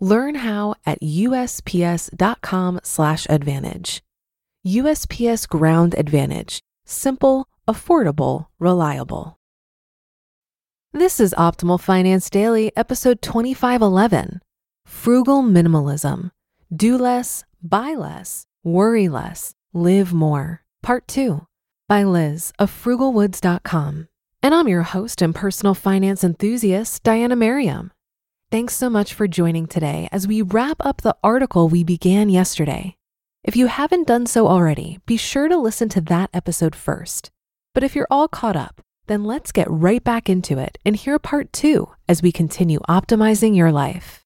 Learn how at usps.com/advantage. USPS Ground Advantage: simple, affordable, reliable. This is Optimal Finance Daily, episode 2511. Frugal minimalism. Do less, buy less, worry less, live more. Part 2 by Liz of frugalwoods.com. And I'm your host and personal finance enthusiast, Diania Merriam. Thanks so much for joining today as we wrap up the article we began yesterday. If you haven't done so already, be sure to listen to that episode first. But if you're all caught up, then let's get right back into it and hear part two as we continue optimizing your life.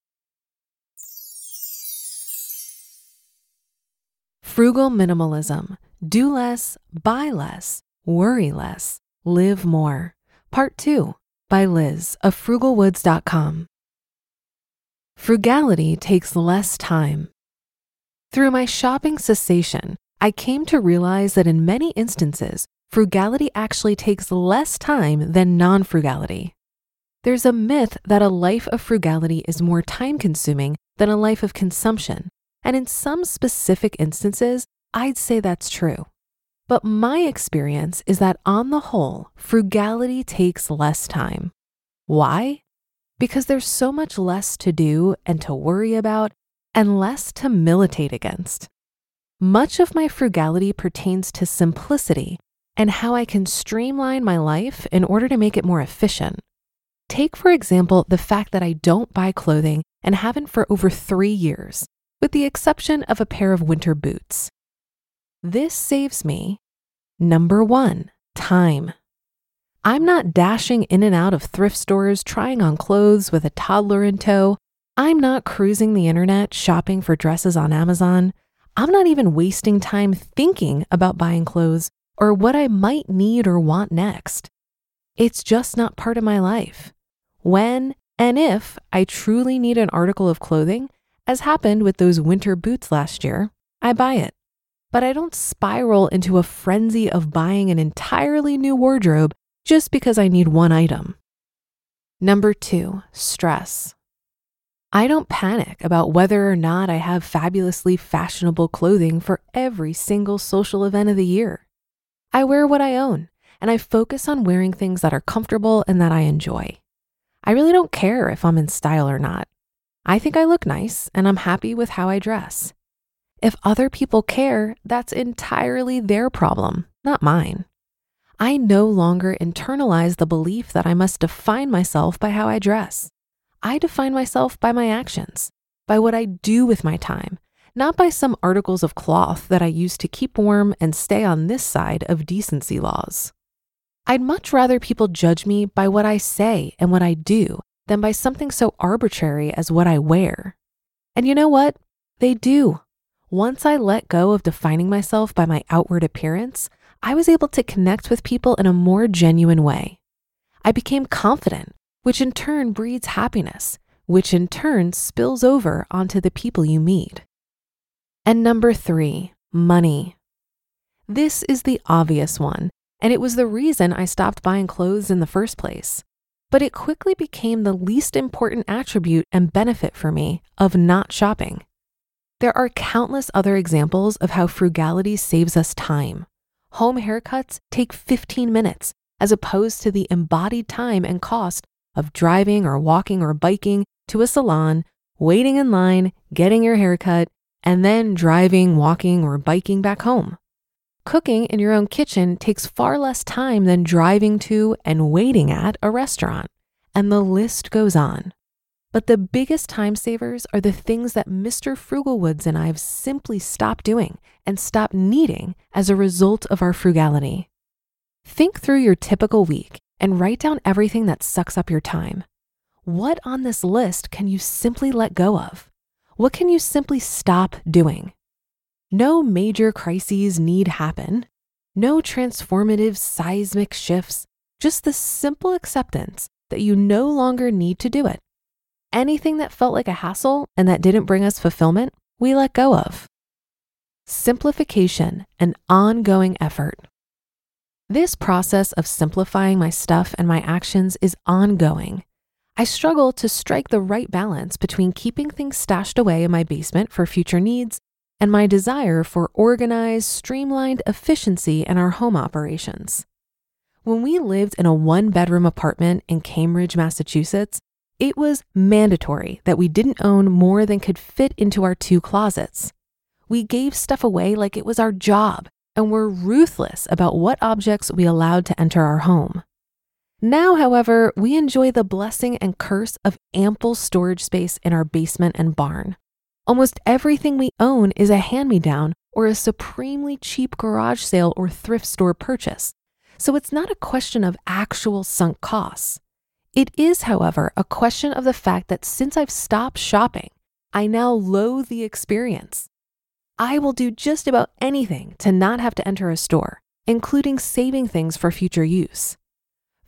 Frugal minimalism. Do less, buy less, worry less, live more. Part two by Liz of frugalwoods.com. Frugality takes less time. Through my shopping cessation, I came to realize that in many instances, frugality actually takes less time than non frugality. There's a myth that a life of frugality is more time consuming than a life of consumption, and in some specific instances, I'd say that's true. But my experience is that on the whole, frugality takes less time. Why? Because there's so much less to do and to worry about and less to militate against. Much of my frugality pertains to simplicity and how I can streamline my life in order to make it more efficient. Take, for example, the fact that I don't buy clothing and haven't for over three years, with the exception of a pair of winter boots. This saves me, number one, time. I'm not dashing in and out of thrift stores trying on clothes with a toddler in tow. I'm not cruising the internet shopping for dresses on Amazon. I'm not even wasting time thinking about buying clothes or what I might need or want next. It's just not part of my life. When and if I truly need an article of clothing, as happened with those winter boots last year, I buy it. But I don't spiral into a frenzy of buying an entirely new wardrobe just because I need one item. Number two, stress. I don't panic about whether or not I have fabulously fashionable clothing for every single social event of the year. I wear what I own, and I focus on wearing things that are comfortable and that I enjoy. I really don't care if I'm in style or not. I think I look nice, and I'm happy with how I dress. If other people care, that's entirely their problem, not mine. I no longer internalize the belief that I must define myself by how I dress. I define myself by my actions, by what I do with my time, not by some articles of cloth that I use to keep warm and stay on this side of decency laws. I'd much rather people judge me by what I say and what I do than by something so arbitrary as what I wear. And you know what? They do. Once I let go of defining myself by my outward appearance, I was able to connect with people in a more genuine way. I became confident, which in turn breeds happiness, which in turn spills over onto the people you meet. And number three, money. This is the obvious one, and it was the reason I stopped buying clothes in the first place. But it quickly became the least important attribute and benefit for me of not shopping. There are countless other examples of how frugality saves us time home haircuts take 15 minutes as opposed to the embodied time and cost of driving or walking or biking to a salon, waiting in line, getting your haircut, and then driving, walking, or biking back home. Cooking in your own kitchen takes far less time than driving to and waiting at a restaurant, and the list goes on. But the biggest time savers are the things that Mr. Frugalwoods and I have simply stopped doing and stopped needing as a result of our frugality. Think through your typical week and write down everything that sucks up your time. What on this list can you simply let go of? what can you simply stop doing? No major crises need happen. No transformative seismic shifts, just the simple acceptance that you no longer need to do it. Anything that felt like a hassle and that didn't bring us fulfillment, we let go of. Simplification an ongoing effort. This process of simplifying my stuff and my actions is ongoing. I struggle to strike the right balance between keeping things stashed away in my basement for future needs and my desire for organized, streamlined efficiency in our home operations. When we lived in a one bedroom apartment in Cambridge, Massachusetts, it was mandatory that we didn't own more than could fit into our two closets. We gave stuff away like it was our job and were ruthless about what objects we allowed to enter our home. Now, however, we enjoy the blessing and curse of ample storage space in our basement and barn. Almost everything we own is a hand me down or a supremely cheap garage sale or thrift store purchase. So it's not a question of actual sunk costs. It is, however, a question of the fact that since I've stopped shopping, I now loathe the experience. I will do just about anything to not have to enter a store, including saving things for future use.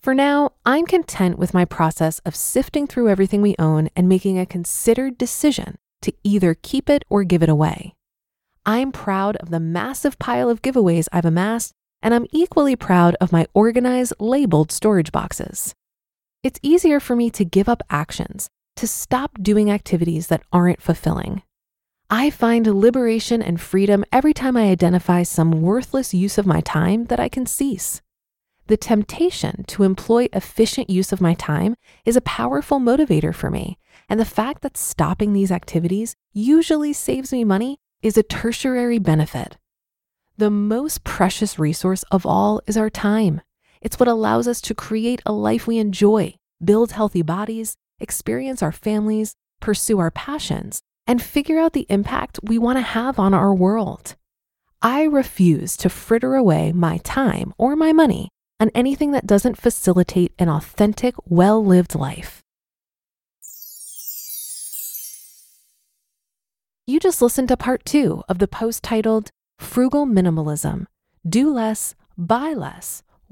For now, I'm content with my process of sifting through everything we own and making a considered decision to either keep it or give it away. I'm proud of the massive pile of giveaways I've amassed, and I'm equally proud of my organized, labeled storage boxes. It's easier for me to give up actions, to stop doing activities that aren't fulfilling. I find liberation and freedom every time I identify some worthless use of my time that I can cease. The temptation to employ efficient use of my time is a powerful motivator for me, and the fact that stopping these activities usually saves me money is a tertiary benefit. The most precious resource of all is our time. It's what allows us to create a life we enjoy, build healthy bodies, experience our families, pursue our passions, and figure out the impact we want to have on our world. I refuse to fritter away my time or my money on anything that doesn't facilitate an authentic, well lived life. You just listened to part two of the post titled Frugal Minimalism Do Less, Buy Less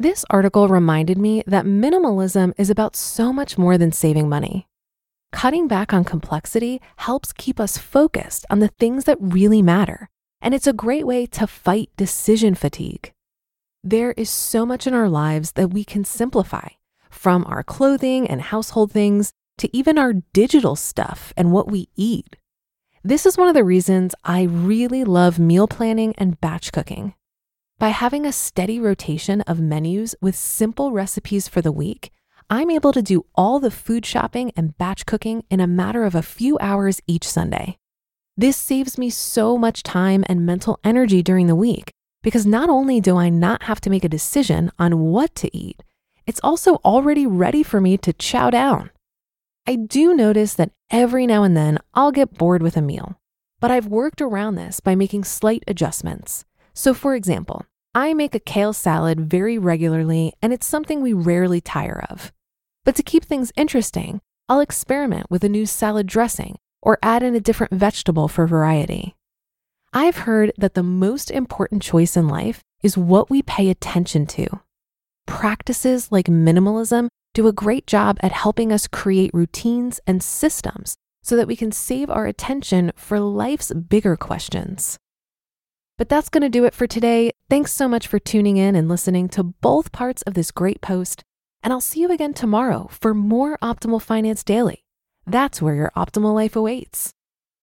This article reminded me that minimalism is about so much more than saving money. Cutting back on complexity helps keep us focused on the things that really matter, and it's a great way to fight decision fatigue. There is so much in our lives that we can simplify, from our clothing and household things to even our digital stuff and what we eat. This is one of the reasons I really love meal planning and batch cooking. By having a steady rotation of menus with simple recipes for the week, I'm able to do all the food shopping and batch cooking in a matter of a few hours each Sunday. This saves me so much time and mental energy during the week because not only do I not have to make a decision on what to eat, it's also already ready for me to chow down. I do notice that every now and then I'll get bored with a meal, but I've worked around this by making slight adjustments. So, for example, I make a kale salad very regularly, and it's something we rarely tire of. But to keep things interesting, I'll experiment with a new salad dressing or add in a different vegetable for variety. I've heard that the most important choice in life is what we pay attention to. Practices like minimalism do a great job at helping us create routines and systems so that we can save our attention for life's bigger questions. But that's going to do it for today. Thanks so much for tuning in and listening to both parts of this great post. And I'll see you again tomorrow for more Optimal Finance Daily. That's where your optimal life awaits.